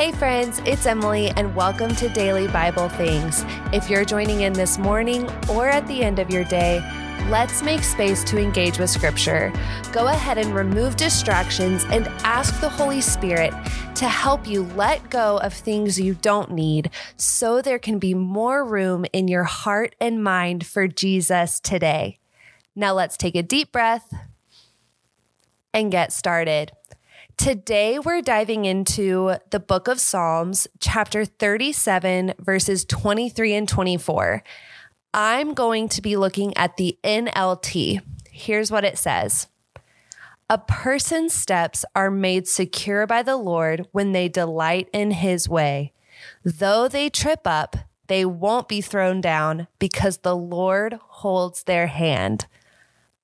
Hey, friends, it's Emily, and welcome to Daily Bible Things. If you're joining in this morning or at the end of your day, let's make space to engage with Scripture. Go ahead and remove distractions and ask the Holy Spirit to help you let go of things you don't need so there can be more room in your heart and mind for Jesus today. Now, let's take a deep breath and get started. Today, we're diving into the book of Psalms, chapter 37, verses 23 and 24. I'm going to be looking at the NLT. Here's what it says A person's steps are made secure by the Lord when they delight in his way. Though they trip up, they won't be thrown down because the Lord holds their hand.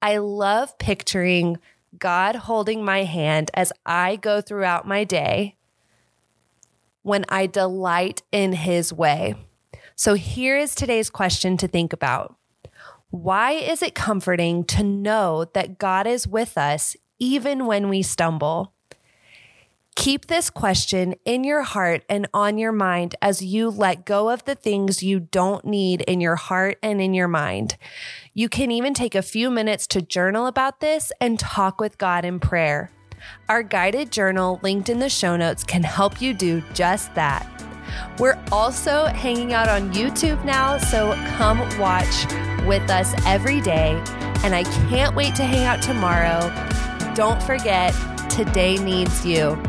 I love picturing God holding my hand as I go throughout my day when I delight in his way. So here is today's question to think about. Why is it comforting to know that God is with us even when we stumble? Keep this question in your heart and on your mind as you let go of the things you don't need in your heart and in your mind. You can even take a few minutes to journal about this and talk with God in prayer. Our guided journal linked in the show notes can help you do just that. We're also hanging out on YouTube now, so come watch with us every day. And I can't wait to hang out tomorrow. Don't forget, today needs you.